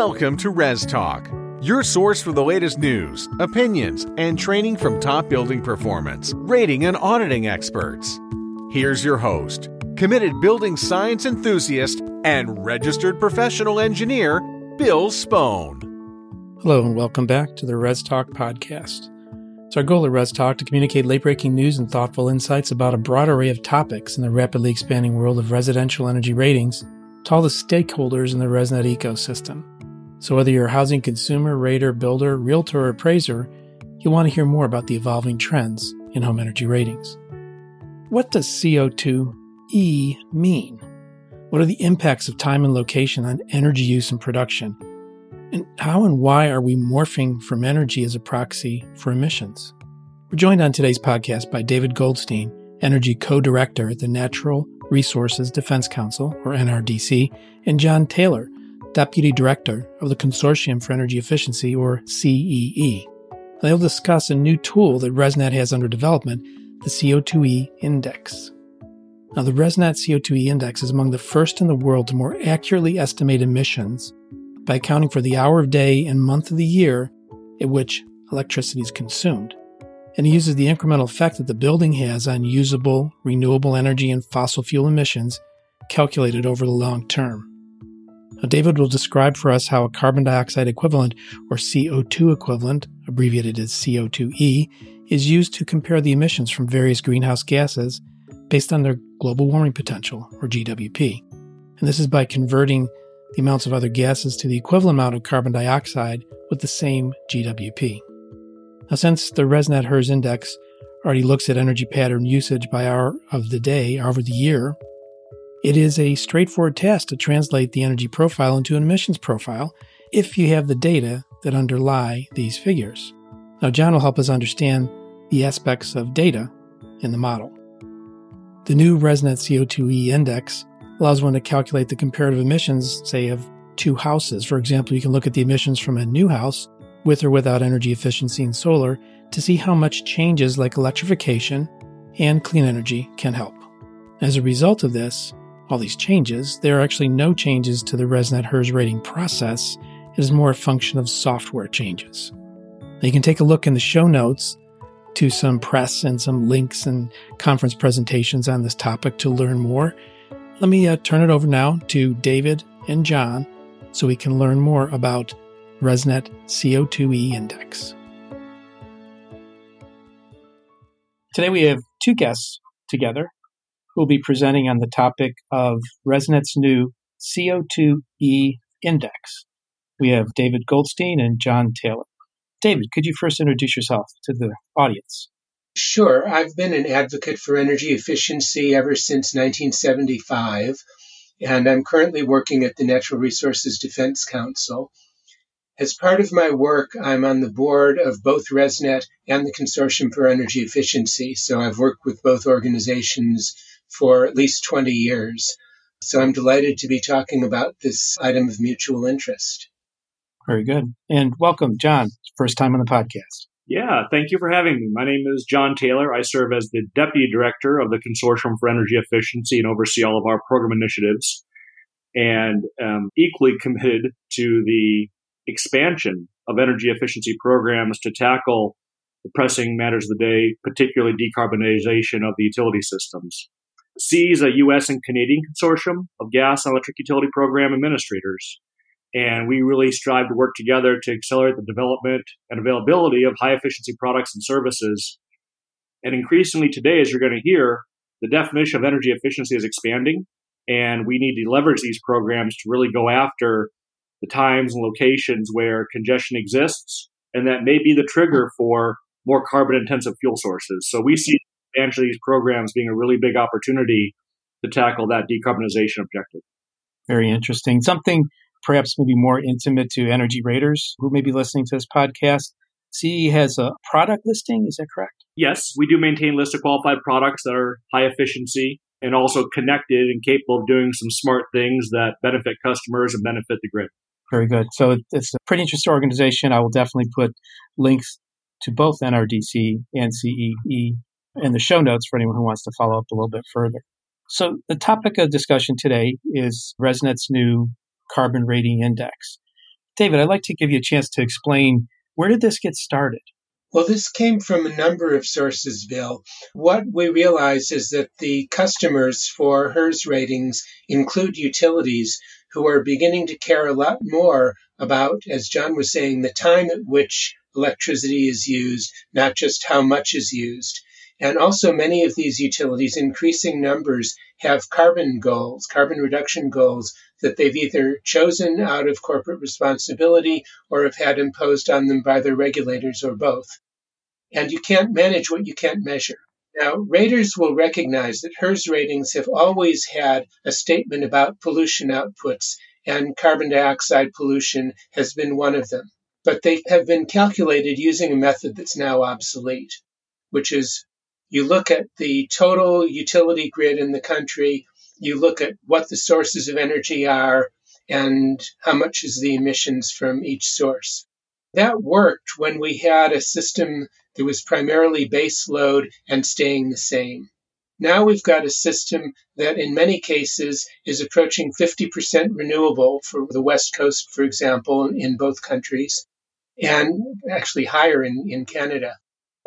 Welcome to Res Talk, your source for the latest news, opinions, and training from top building performance, rating, and auditing experts. Here's your host, committed building science enthusiast and registered professional engineer, Bill Spohn. Hello, and welcome back to the Res Talk podcast. It's our goal at Res Talk to communicate late breaking news and thoughtful insights about a broad array of topics in the rapidly expanding world of residential energy ratings to all the stakeholders in the ResNet ecosystem. So, whether you're a housing consumer, rater, builder, realtor, or appraiser, you'll want to hear more about the evolving trends in home energy ratings. What does CO2e mean? What are the impacts of time and location on energy use and production? And how and why are we morphing from energy as a proxy for emissions? We're joined on today's podcast by David Goldstein, Energy Co Director at the Natural Resources Defense Council, or NRDC, and John Taylor, Deputy Director of the Consortium for Energy Efficiency, or CEE. They'll discuss a new tool that ResNet has under development, the CO2e Index. Now, the ResNet CO2e Index is among the first in the world to more accurately estimate emissions by accounting for the hour of day and month of the year at which electricity is consumed. And it uses the incremental effect that the building has on usable, renewable energy and fossil fuel emissions calculated over the long term. Now, David will describe for us how a carbon dioxide equivalent, or CO2 equivalent, abbreviated as CO2e, is used to compare the emissions from various greenhouse gases based on their global warming potential, or GWP. And this is by converting the amounts of other gases to the equivalent amount of carbon dioxide with the same GWP. Now, since the ResNet HERS index already looks at energy pattern usage by hour of the day, hour of the year, it is a straightforward task to translate the energy profile into an emissions profile if you have the data that underlie these figures. Now, John will help us understand the aspects of data in the model. The new ResNet CO2e index allows one to calculate the comparative emissions, say, of two houses. For example, you can look at the emissions from a new house with or without energy efficiency and solar to see how much changes like electrification and clean energy can help. As a result of this, all these changes, there are actually no changes to the ResNet HERS rating process. It is more a function of software changes. Now you can take a look in the show notes to some press and some links and conference presentations on this topic to learn more. Let me uh, turn it over now to David and John so we can learn more about ResNet CO2e Index. Today we have two guests together will be presenting on the topic of ResNet's new CO2e Index. We have David Goldstein and John Taylor. David, could you first introduce yourself to the audience? Sure. I've been an advocate for energy efficiency ever since 1975, and I'm currently working at the Natural Resources Defense Council. As part of my work, I'm on the board of both ResNet and the Consortium for Energy Efficiency. So I've worked with both organizations for at least 20 years. So I'm delighted to be talking about this item of mutual interest. Very good. And welcome, John. First time on the podcast. Yeah, thank you for having me. My name is John Taylor. I serve as the Deputy Director of the Consortium for Energy Efficiency and oversee all of our program initiatives and am equally committed to the expansion of energy efficiency programs to tackle the pressing matters of the day, particularly decarbonization of the utility systems. CEE is a U.S. and Canadian consortium of gas and electric utility program administrators. And we really strive to work together to accelerate the development and availability of high efficiency products and services. And increasingly today, as you're going to hear, the definition of energy efficiency is expanding. And we need to leverage these programs to really go after the times and locations where congestion exists. And that may be the trigger for more carbon intensive fuel sources. So we see expansion of these programs being a really big opportunity to tackle that decarbonization objective. Very interesting. Something perhaps maybe more intimate to energy raters who may be listening to this podcast. CE has a product listing, is that correct? Yes, we do maintain a list of qualified products that are high efficiency and also connected and capable of doing some smart things that benefit customers and benefit the grid. Very good. So it's a pretty interesting organization. I will definitely put links to both NRDC and CEE in the show notes for anyone who wants to follow up a little bit further. So the topic of discussion today is ResNet's new carbon rating index. David, I'd like to give you a chance to explain where did this get started? Well, this came from a number of sources, Bill. What we realize is that the customers for HERS ratings include utilities who are beginning to care a lot more about, as John was saying, the time at which electricity is used, not just how much is used. And also, many of these utilities, increasing numbers, have carbon goals, carbon reduction goals that they've either chosen out of corporate responsibility or have had imposed on them by their regulators or both. And you can't manage what you can't measure. Now, raters will recognize that HERS ratings have always had a statement about pollution outputs, and carbon dioxide pollution has been one of them. But they have been calculated using a method that's now obsolete, which is you look at the total utility grid in the country, you look at what the sources of energy are, and how much is the emissions from each source. That worked when we had a system that was primarily base load and staying the same. Now we've got a system that in many cases is approaching 50% renewable for the West Coast, for example, in both countries, and actually higher in, in Canada.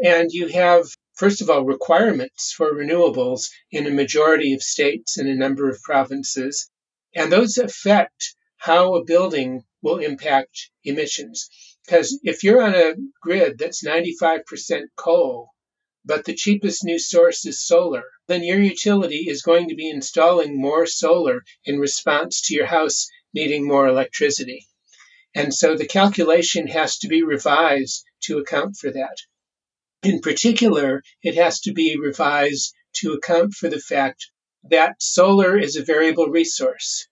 And you have, first of all, requirements for renewables in a majority of states and a number of provinces. And those affect how a building will impact emissions. Because if you're on a grid that's 95% coal, but the cheapest new source is solar, then your utility is going to be installing more solar in response to your house needing more electricity. And so the calculation has to be revised to account for that. In particular, it has to be revised to account for the fact that solar is a variable resource.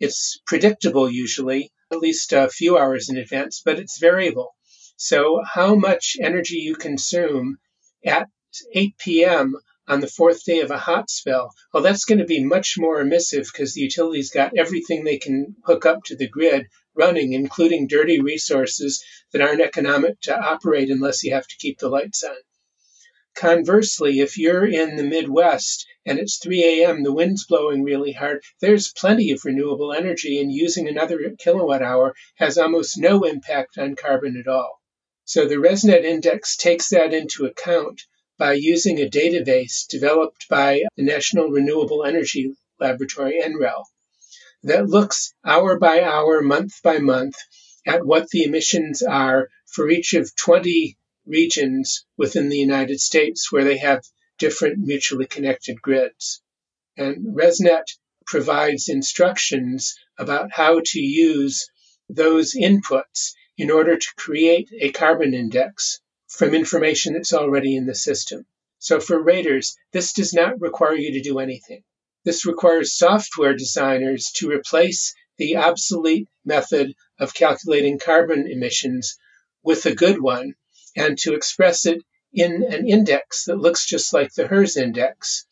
It's predictable usually, at least a few hours in advance, but it's variable. So, how much energy you consume at 8 p.m. on the fourth day of a hot spell, well, that's going to be much more emissive because the utility's got everything they can hook up to the grid running, including dirty resources that aren't economic to operate unless you have to keep the lights on. Conversely, if you're in the Midwest and it's 3 a.m., the wind's blowing really hard, there's plenty of renewable energy, and using another kilowatt hour has almost no impact on carbon at all. So the ResNet index takes that into account by using a database developed by the National Renewable Energy Laboratory, NREL, that looks hour by hour, month by month at what the emissions are for each of 20 regions within the United States where they have different mutually connected grids. And ResNet provides instructions about how to use those inputs in order to create a carbon index from information that's already in the system. So for raters, this does not require you to do anything. This requires software designers to replace the obsolete method of calculating carbon emissions with a good one and to express it in an index that looks just like the HERS index,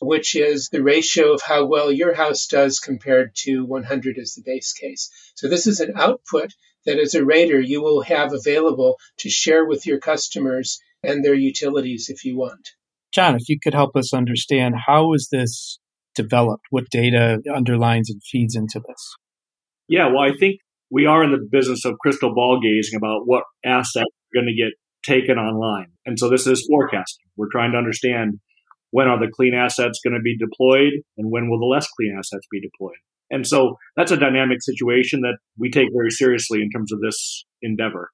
which is the ratio of how well your house does compared to 100 as the base case. So this is an output that as a rater you will have available to share with your customers and their utilities if you want. John, if you could help us understand how is this developed? What data underlines and feeds into this? Yeah, well, I think we are in the business of crystal ball gazing about what assets are going to get taken online. And so this is forecasting. We're trying to understand when are the clean assets going to be deployed and when will the less clean assets be deployed. And so that's a dynamic situation that we take very seriously in terms of this endeavor.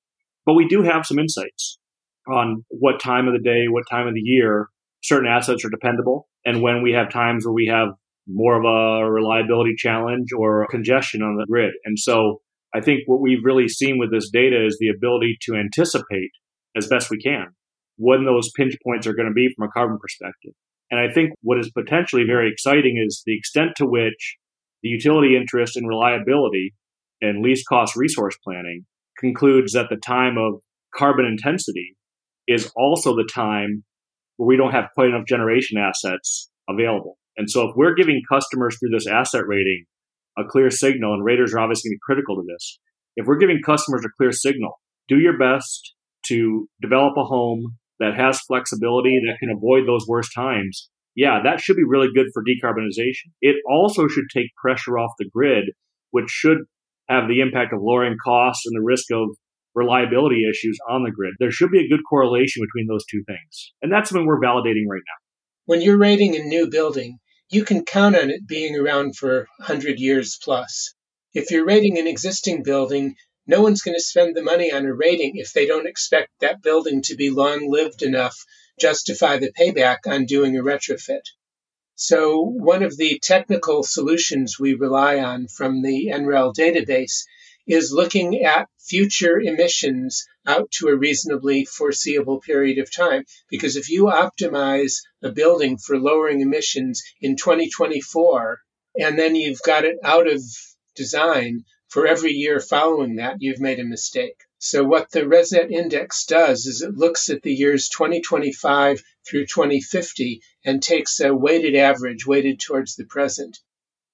But we do have some insights on what time of the day, what time of the year certain assets are dependable, and when we have times where we have more of a reliability challenge or congestion on the grid. And so I think what we've really seen with this data is the ability to anticipate as best we can when those pinch points are going to be from a carbon perspective. And I think what is potentially very exciting is the extent to which the utility interest in reliability and least cost resource planning concludes that the time of carbon intensity is also the time where we don't have quite enough generation assets available. And so if we're giving customers through this asset rating a clear signal, and raters are obviously going to be critical to this, if we're giving customers a clear signal, do your best to develop a home that has flexibility that can avoid those worst times, yeah, that should be really good for decarbonization. It also should take pressure off the grid, which should have the impact of lowering costs and the risk of reliability issues on the grid. There should be a good correlation between those two things. And that's what we're validating right now. When you're rating a new building, you can count on it being around for 100 years plus. If you're rating an existing building, no one's going to spend the money on a rating if they don't expect that building to be long lived enough justify the payback on doing a retrofit. So one of the technical solutions we rely on from the NREL database is looking at future emissions out to a reasonably foreseeable period of time. Because if you optimize a building for lowering emissions in 2024, and then you've got it out of design for every year following that, you've made a mistake. So what the ResNet index does is it looks at the years 2025 through 2050 and takes a weighted average weighted towards the present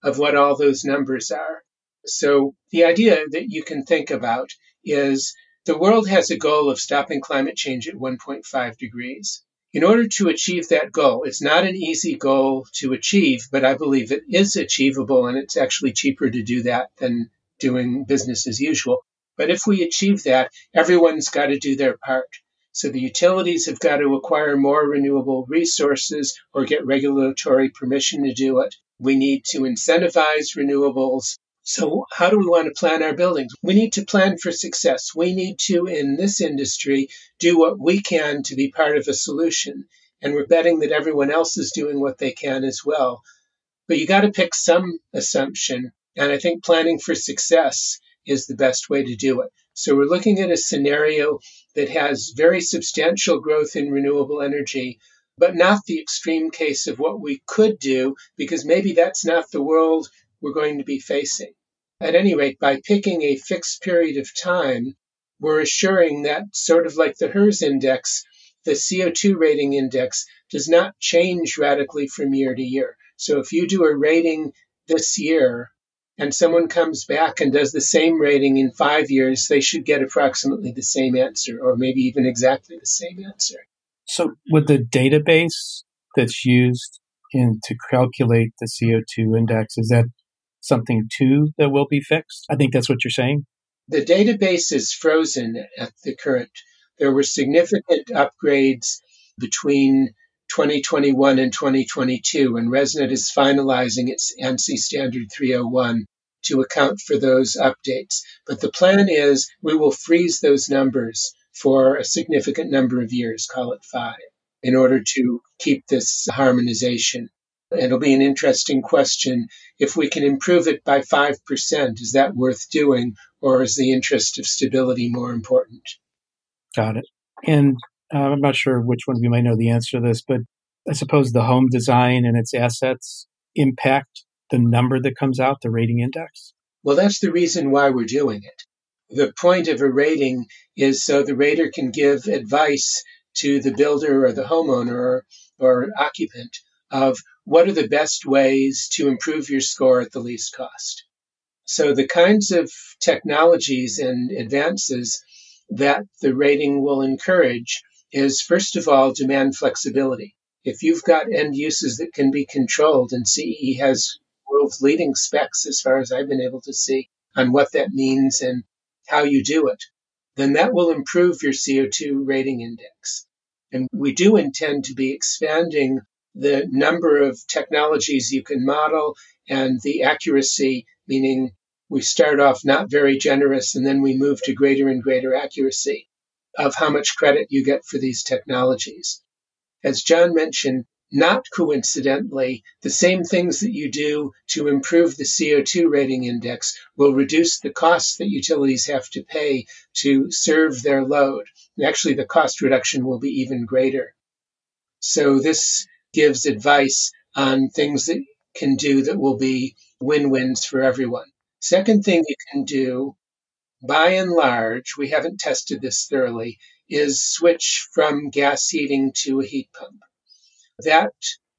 of what all those numbers are. So the idea that you can think about is the world has a goal of stopping climate change at 1.5 degrees. In order to achieve that goal, it's not an easy goal to achieve, but I believe it is achievable and it's actually cheaper to do that than doing business as usual. But if we achieve that, everyone's got to do their part. So the utilities have got to acquire more renewable resources or get regulatory permission to do it. We need to incentivize renewables. So how do we want to plan our buildings? We need to plan for success. We need to, in this industry, do what we can to be part of a solution. And we're betting that everyone else is doing what they can as well. But you got to pick some assumption. And I think planning for success is the best way to do it. So we're looking at a scenario that has very substantial growth in renewable energy, but not the extreme case of what we could do, because maybe that's not the world we're going to be facing. At any rate, by picking a fixed period of time, we're assuring that, sort of like the HERS index, the CO2 rating index does not change radically from year to year. So if you do a rating this year, and someone comes back and does the same rating in five years, they should get approximately the same answer, or maybe even exactly the same answer. So, with the database that's used in to calculate the CO2 index, is that something too that will be fixed? I think that's what you're saying. The database is frozen at the current. There were significant upgrades between 2021 and 2022, and ResNet is finalizing its ANSI Standard 301 to account for those updates. But the plan is we will freeze those numbers for a significant number of years, call it five, in order to keep this harmonization. It'll be an interesting question. If we can improve it by 5%, is that worth doing, or is the interest of stability more important? Got it. And Uh, I'm not sure which one of you might know the answer to this, but I suppose the home design and its assets impact the number that comes out, the rating index? Well, that's the reason why we're doing it. The point of a rating is so the rater can give advice to the builder or the homeowner or, or occupant of what are the best ways to improve your score at the least cost. So the kinds of technologies and advances that the rating will encourage is first of all demand flexibility. If you've got end uses that can be controlled, and CE has world leading specs, as far as I've been able to see, on what that means and how you do it, then that will improve your CO2 rating index. And we do intend to be expanding the number of technologies you can model and the accuracy, meaning we start off not very generous and then we move to greater and greater accuracy of how much credit you get for these technologies. As John mentioned, not coincidentally, the same things that you do to improve the CO2 rating index will reduce the costs that utilities have to pay to serve their load. And actually, the cost reduction will be even greater. So this gives advice on things that can do that will be win-wins for everyone. Second thing you can do, by and large, we haven't tested this thoroughly, is switch from gas heating to a heat pump. That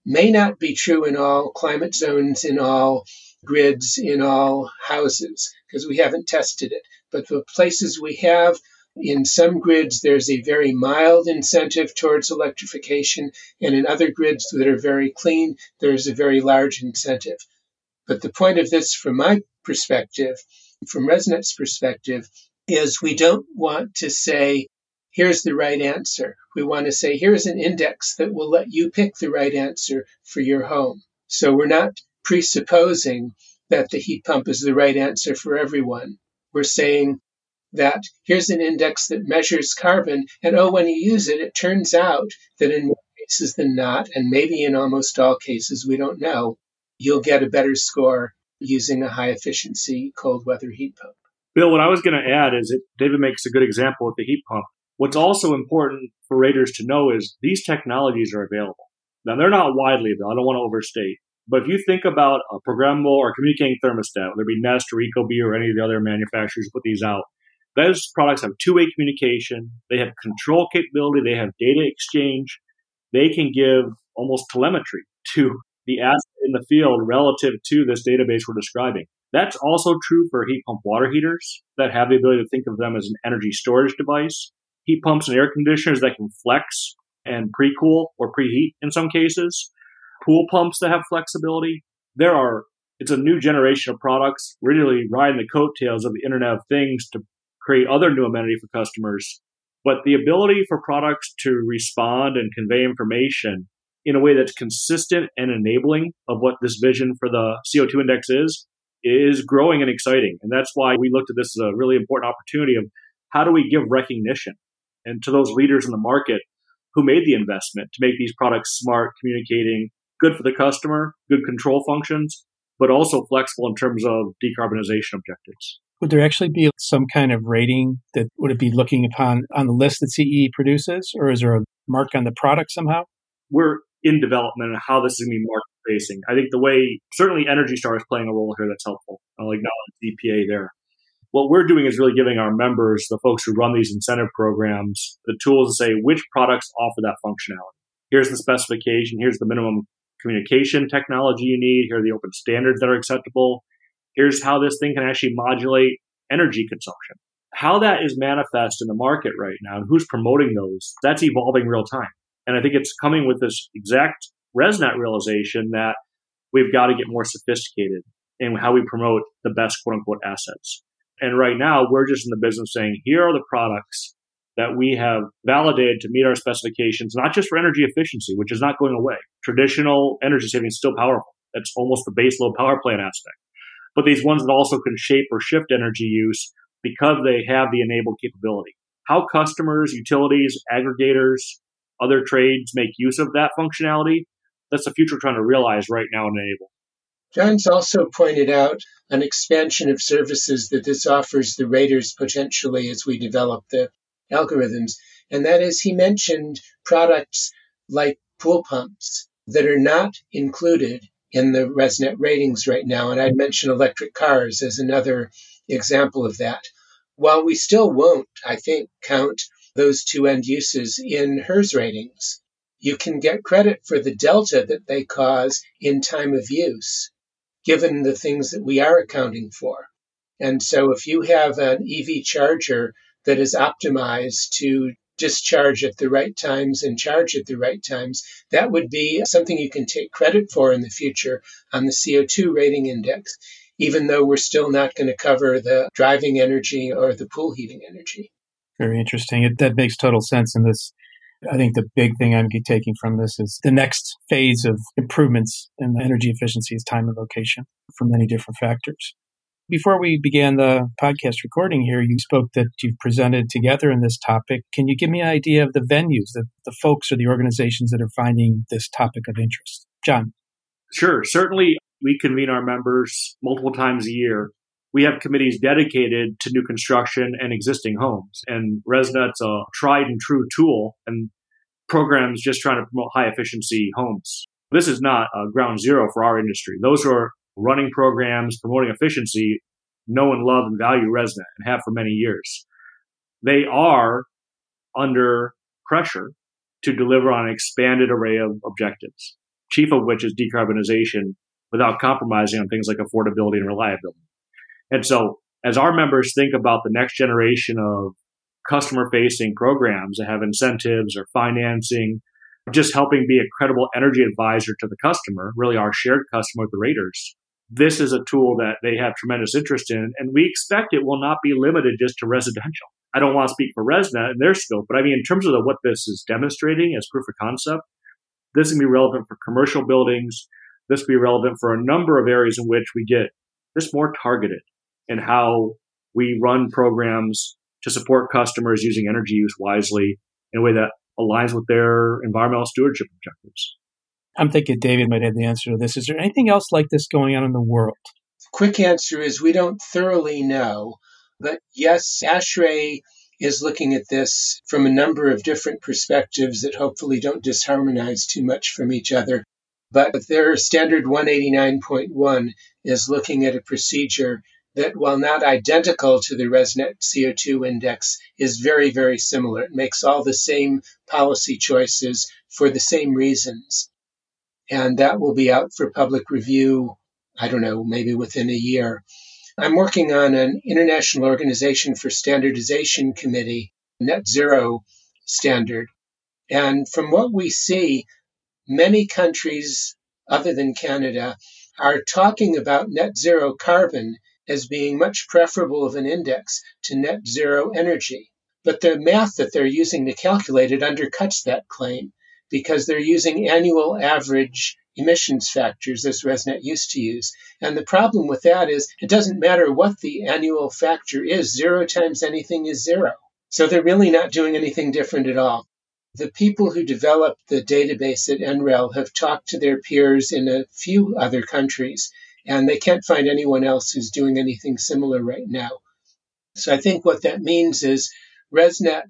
may not be true in all climate zones, in all grids, in all houses, because we haven't tested it. But the places we have, in some grids, there's a very mild incentive towards electrification, and in other grids that are very clean, there's a very large incentive. But the point of this, from my perspective, from ResNet's perspective is we don't want to say, here's the right answer. We want to say, here's an index that will let you pick the right answer for your home. So we're not presupposing that the heat pump is the right answer for everyone. We're saying that here's an index that measures carbon, and oh, when you use it, it turns out that in more cases than not, and maybe in almost all cases, we don't know, you'll get a better score using a high efficiency cold weather heat pump. Bill, what I was going to add is that David makes a good example with the heat pump. What's also important for raters to know is these technologies are available. Now, they're not widely available. I don't want to overstate. But if you think about a programmable or communicating thermostat, whether it be Nest or Ecobee or any of the other manufacturers put these out, those products have two way communication. They have control capability. They have data exchange. They can give almost telemetry to the asset in the field relative to this database we're describing. That's also true for heat pump water heaters that have the ability to think of them as an energy storage device. Heat pumps and air conditioners that can flex and pre-cool or preheat in some cases. Pool pumps that have flexibility. There are, it's a new generation of products really riding the coattails of the Internet of Things to create other new amenity for customers. But the ability for products to respond and convey information in a way that's consistent and enabling of what this vision for the CO2 index is, is growing and exciting. And that's why we looked at this as a really important opportunity of how do we give recognition and to those leaders in the market who made the investment to make these products smart, communicating, good for the customer, good control functions, but also flexible in terms of decarbonization objectives. Would there actually be some kind of rating that would it be looking upon on the list that CEE produces, or is there a mark on the product somehow? We're in development and how this is going to be market facing. I think the way certainly Energy Star is playing a role here that's helpful. I'll acknowledge EPA there. What we're doing is really giving our members, the folks who run these incentive programs, the tools to say which products offer that functionality. Here's the specification. Here's the minimum communication technology you need. Here are the open standards that are acceptable. Here's how this thing can actually modulate energy consumption. How that is manifest in the market right now and who's promoting those, that's evolving real time. And I think it's coming with this exact ResNet realization that we've got to get more sophisticated in how we promote the best quote unquote assets. And right now, we're just in the business saying, here are the products that we have validated to meet our specifications, not just for energy efficiency, which is not going away. Traditional energy saving is still powerful. That's almost the base load power plant aspect. But these ones that also can shape or shift energy use because they have the enabled capability. How customers, utilities, aggregators, other trades make use of that functionality, that's the future trying to realize right now and enable. John's also pointed out an expansion of services that this offers the raters potentially as we develop the algorithms. And that is, he mentioned products like pool pumps that are not included in the ResNet ratings right now. And I'd mention electric cars as another example of that. While we still won't, I think, count those two end uses in HERS ratings, you can get credit for the delta that they cause in time of use, given the things that we are accounting for. And so if you have an EV charger that is optimized to discharge at the right times and charge at the right times, that would be something you can take credit for in the future on the CO2 rating index, even though we're still not going to cover the driving energy or the pool heating energy. Very interesting. It, that makes total sense in this. I think the big thing I'm taking from this is the next phase of improvements in energy efficiency is time and location for many different factors. Before we began the podcast recording here, you spoke that you've presented together in this topic. Can you give me an idea of the venues, the, the folks or the organizations that are finding this topic of interest? John. Sure. Certainly, we convene our members multiple times a year we have committees dedicated to new construction and existing homes. And ResNet's a tried and true tool and programs just trying to promote high efficiency homes. This is not a ground zero for our industry. Those who are running programs, promoting efficiency, know and love and value ResNet and have for many years. They are under pressure to deliver on an expanded array of objectives, chief of which is decarbonization without compromising on things like affordability and reliability. And so as our members think about the next generation of customer facing programs that have incentives or financing, just helping be a credible energy advisor to the customer, really our shared customer the raters, this is a tool that they have tremendous interest in, and we expect it will not be limited just to residential. I don't want to speak for ResNet and their scope, but I mean, in terms of the, what this is demonstrating as proof of concept, this can be relevant for commercial buildings. This can be relevant for a number of areas in which we get just more targeted in how we run programs to support customers using energy use wisely in a way that aligns with their environmental stewardship objectives. I'm thinking David might have the answer to this. Is there anything else like this going on in the world? Quick answer is we don't thoroughly know. But yes, ASHRAE is looking at this from a number of different perspectives that hopefully don't disharmonize too much from each other. But their standard 189.1 is looking at a procedure that, while not identical to the ResNet CO2 index, is very, very similar. It makes all the same policy choices for the same reasons. And that will be out for public review, I don't know, maybe within a year. I'm working on an International Organization for Standardization Committee net zero standard. And from what we see, many countries other than Canada are talking about net zero carbon as being much preferable of an index to net zero energy. But the math that they're using to calculate it undercuts that claim because they're using annual average emissions factors as ResNet used to use. And the problem with that is it doesn't matter what the annual factor is, zero times anything is zero. So they're really not doing anything different at all. The people who developed the database at NREL have talked to their peers in a few other countries, and they can't find anyone else who's doing anything similar right now. So I think what that means is ResNet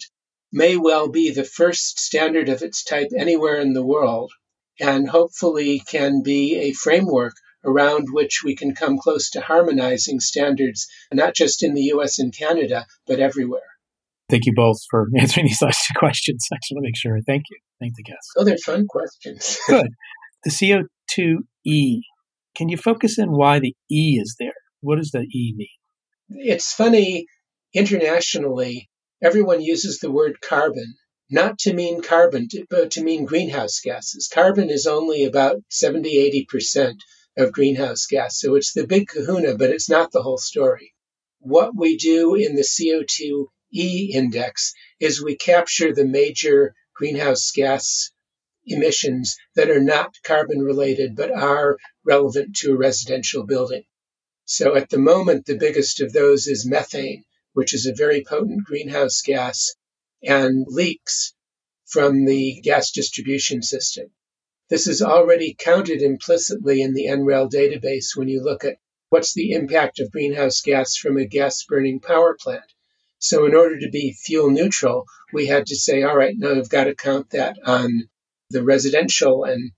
may well be the first standard of its type anywhere in the world and hopefully can be a framework around which we can come close to harmonizing standards, not just in the US and Canada, but everywhere. Thank you both for answering these last two questions. I just want to make sure. Thank you. Thank the guests. Oh, they're fun questions. Good. The CO2E. Can you focus in why the E is there? What does the E mean? It's funny, internationally, everyone uses the word carbon not to mean carbon, but to mean greenhouse gases. Carbon is only about 70, 80% of greenhouse gas. So it's the big kahuna, but it's not the whole story. What we do in the CO2e index is we capture the major greenhouse gas emissions that are not carbon related, but are relevant to a residential building. So at the moment, the biggest of those is methane, which is a very potent greenhouse gas and leaks from the gas distribution system. This is already counted implicitly in the NREL database when you look at what's the impact of greenhouse gas from a gas burning power plant. So, in order to be fuel neutral, we had to say, all right, now we've got to count that on the residential and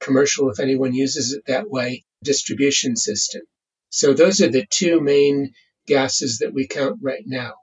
commercial, if anyone uses it that way, distribution system. So, those are the two main gases that we count right now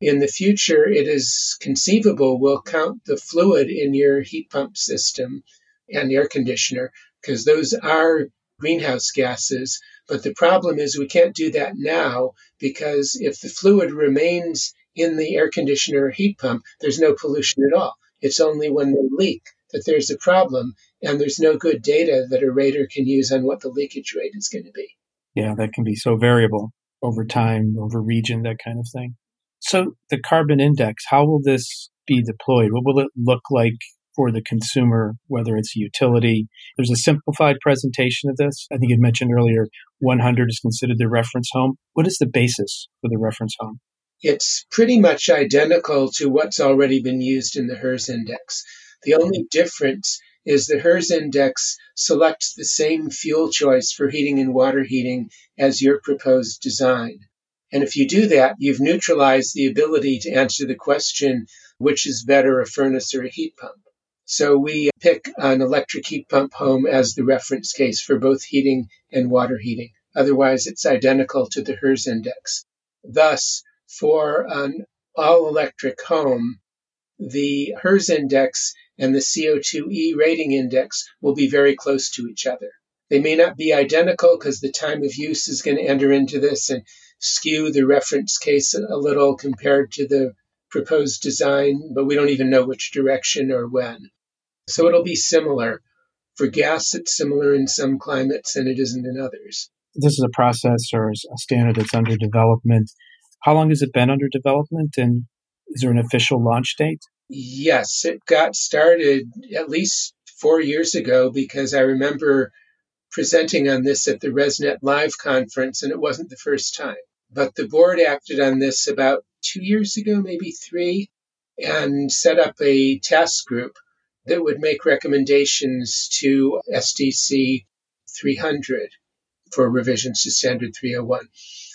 in the future, it is conceivable we'll count the fluid in your heat pump system and air conditioner because those are greenhouse gases. But the problem is we can't do that now because if the fluid remains in the air conditioner or heat pump, there's no pollution at all. It's only when they leak that there's a problem, and there's no good data that a rater can use on what the leakage rate is going to be. Yeah, that can be so variable over time, over region, that kind of thing. So the carbon index, how will this be deployed? What will it look like for the consumer, whether it's a utility? There's a simplified presentation of this. I think you mentioned earlier 100 is considered the reference home. What is the basis for the reference home? It's pretty much identical to what's already been used in the HERS index. The only difference is the HERS index selects the same fuel choice for heating and water heating as your proposed design. And if you do that, you've neutralized the ability to answer the question, which is better, a furnace or a heat pump? So we pick an electric heat pump home as the reference case for both heating and water heating. Otherwise, it's identical to the HERS index. Thus, for an all electric home, the HERS index and the CO2e rating index will be very close to each other. They may not be identical because the time of use is going to enter into this, and skew the reference case a little compared to the proposed design, but we don't even know which direction or when. So it'll be similar. For gas, it's similar in some climates and it isn't in others. this is a process or a standard that's under development. How long has it been under development, and is there an official launch date? Yes, it got started at least four years ago because I remember presenting on this at the ResNet Live conference, and it wasn't the first time. But the board acted on this about two years ago, maybe three, and set up a task group that would make recommendations to SDC 300 for revisions to Standard 301.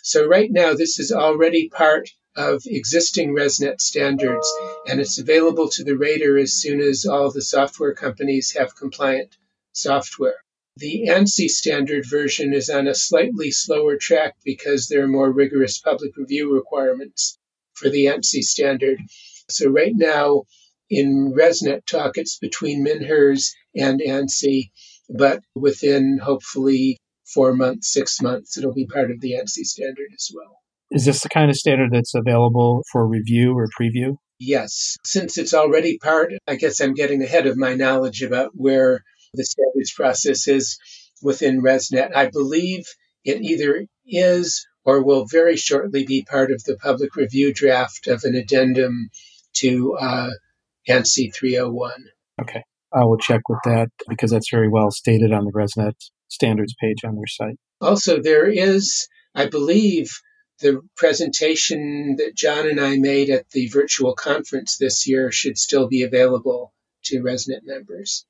So, right now, this is already part of existing ResNet standards, and it's available to the rater as soon as all the software companies have compliant software. The ANSI standard version is on a slightly slower track because there are more rigorous public review requirements for the ANSI standard. So right now in ResNet talk, it's between MINHERS and ANSI, but within hopefully four months, six months, it'll be part of the ANSI standard as well. Is this the kind of standard that's available for review or preview? Yes. Since it's already part, I guess I'm getting ahead of my knowledge about where the standards process is within ResNet. I believe it either is or will very shortly be part of the public review draft of an addendum to uh, ANSI 301. Okay. I will check with that because that's very well stated on the ResNet standards page on their site. Also, there is, I believe, the presentation that John and I made at the virtual conference this year should still be available to ResNet members.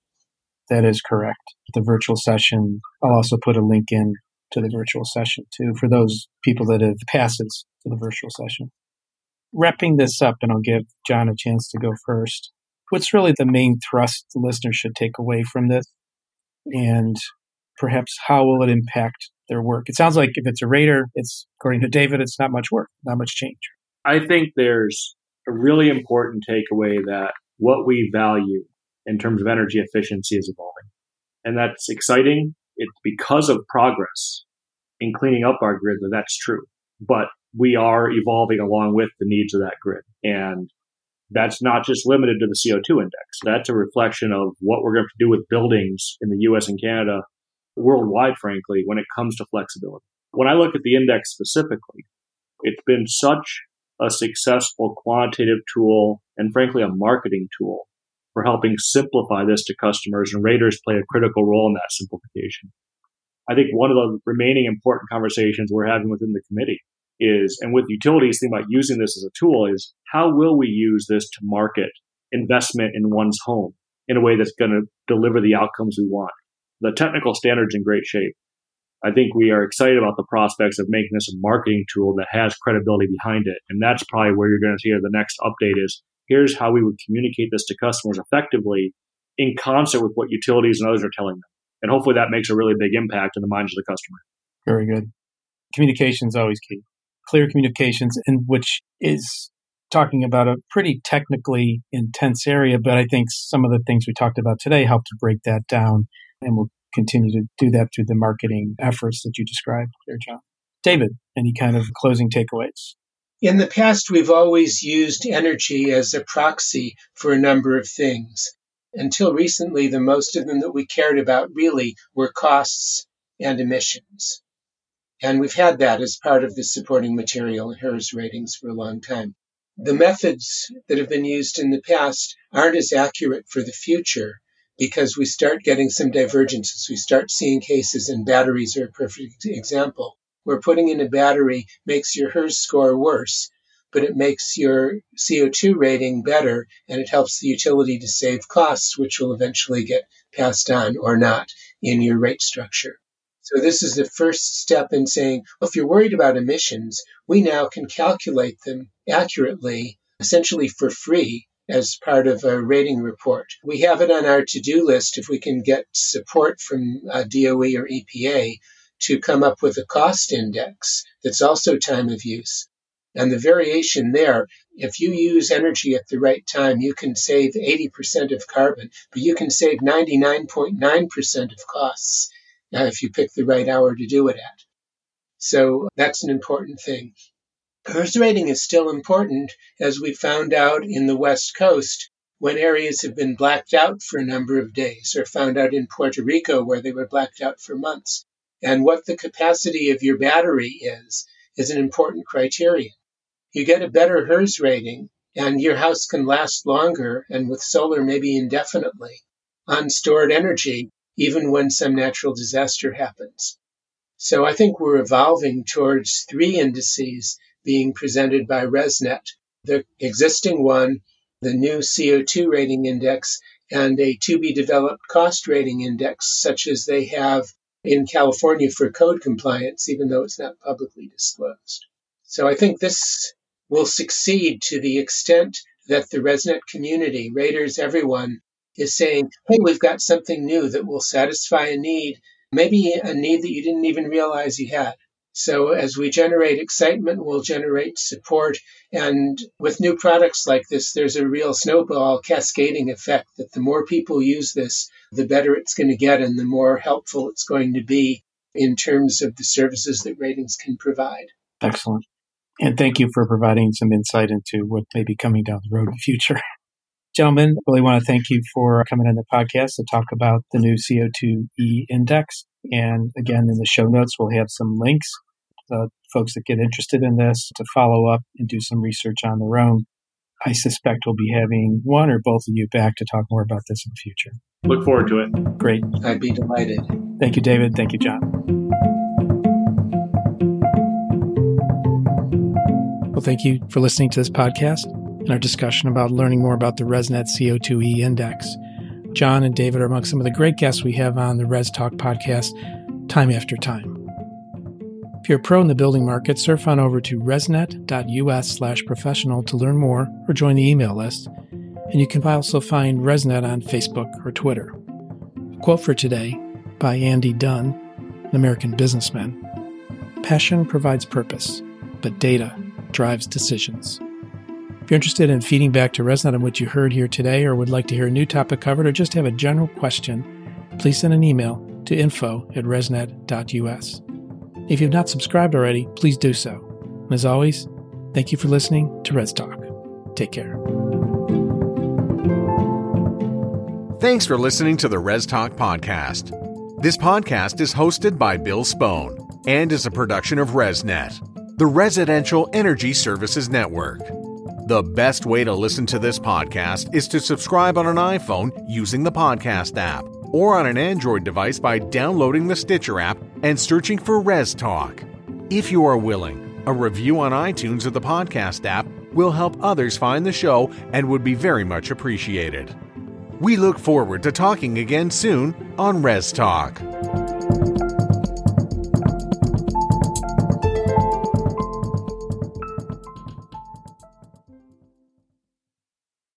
That is correct. The virtual session, I'll also put a link in to the virtual session too for those people that have passes to the virtual session. Wrapping this up, and I'll give John a chance to go first. What's really the main thrust the listener should take away from this? And perhaps how will it impact their work? It sounds like if it's a rater, it's according to David, it's not much work, not much change. I think there's a really important takeaway that what we value in terms of energy efficiency is evolving. And that's exciting. It's because of progress in cleaning up our grid that that's true. But we are evolving along with the needs of that grid. And that's not just limited to the CO2 index. That's a reflection of what we're going to do with buildings in the US and Canada, worldwide, frankly, when it comes to flexibility. When I look at the index specifically, it's been such a successful quantitative tool and frankly a marketing tool for helping simplify this to customers, and raters play a critical role in that simplification. I think one of the remaining important conversations we're having within the committee is, and with utilities, think about using this as a tool is how will we use this to market investment in one's home in a way that's going to deliver the outcomes we want? The technical standards in great shape. I think we are excited about the prospects of making this a marketing tool that has credibility behind it. And that's probably where you're going to see the next update is here's how we would communicate this to customers effectively in concert with what utilities and others are telling them. And hopefully that makes a really big impact in the minds of the customer. Very good. Communication is always key. Clear communications, in which is talking about a pretty technically intense area, but I think some of the things we talked about today help to break that down, and we'll continue to do that through the marketing efforts that you described there, John. David, any kind of closing takeaways? In the past, we've always used energy as a proxy for a number of things. Until recently, the most of them that we cared about really were costs and emissions. And we've had that as part of the supporting material in HERS ratings for a long time. The methods that have been used in the past aren't as accurate for the future because we start getting some divergences. We start seeing cases, and batteries are a perfect example, where putting in a battery makes your HERS score worse, but it makes your CO2 rating better and it helps the utility to save costs, which will eventually get passed on or not in your rate structure. So this is the first step in saying, well, if you're worried about emissions, we now can calculate them accurately, essentially for free, as part of a rating report. We have it on our to-do list if we can get support from uh, DOE or EPA to come up with a cost index that's also time of use. And the variation there, if you use energy at the right time, you can save 80% of carbon, but you can save 99.9% of costs Uh, if you pick the right hour to do it at. So that's an important thing. HERS rating is still important, as we found out in the West Coast when areas have been blacked out for a number of days, or found out in Puerto Rico where they were blacked out for months And what the capacity of your battery is, is an important criterion. You get a better HERS rating, and your house can last longer, and with solar, maybe indefinitely, on stored energy, even when some natural disaster happens. So I think we're evolving towards three indices being presented by ResNet the existing one, the new CO2 rating index, and a to be developed cost rating index, such as they have in California for code compliance, even though it's not publicly disclosed. So I think this will succeed to the extent that the ResNet community, raters, everyone, is saying, hey, we've got something new that will satisfy a need, maybe a need that you didn't even realize you had. So as we generate excitement, we'll generate support. And with new products like this, there's a real snowball cascading effect that the more people use this, the better it's going to get and the more helpful it's going to be in terms of the services that ratings can provide. Excellent. And thank you for providing some insight into what may be coming down the road in the future. Gentlemen, really want to thank you for coming on the podcast to talk about the new CO2e index. And again, in the show notes, we'll have some links uh, folks that get interested in this to follow up and do some research on their own. I suspect we'll be having one or both of you back to talk more about this in the future. Look forward to it. Great. I'd be delighted. Thank you, David. Thank you, John. Well, thank you for listening to this podcast and our discussion about learning more about the ResNet CO2e index. John and David are among some of the great guests we have on the Res Talk podcast time after time. If you're a pro in the building market, surf on over to resnet.us slash professional to learn more or join the email list. And you can also find ResNet on Facebook or Twitter. A quote for today by Andy Dunn, an American businessman. Passion provides purpose, but data drives decisions. If you're interested in feeding back to ResNet on what you heard here today or would like to hear a new topic covered or just have a general question, please send an email to info at resnet.us. If you've not subscribed already, please do so. And as always, thank you for listening to Res Talk. Take care. Thanks for listening to the Res Talk podcast. This podcast is hosted by Bill Spohn and is a production of ResNet, the Residential Energy Services Network. The best way to listen to this podcast is to subscribe on an iPhone using the podcast app or on an Android device by downloading the Stitcher app and searching for Res Talk. If you are willing, a review on iTunes or the podcast app will help others find the show and would be very much appreciated. We look forward to talking again soon on Res Talk.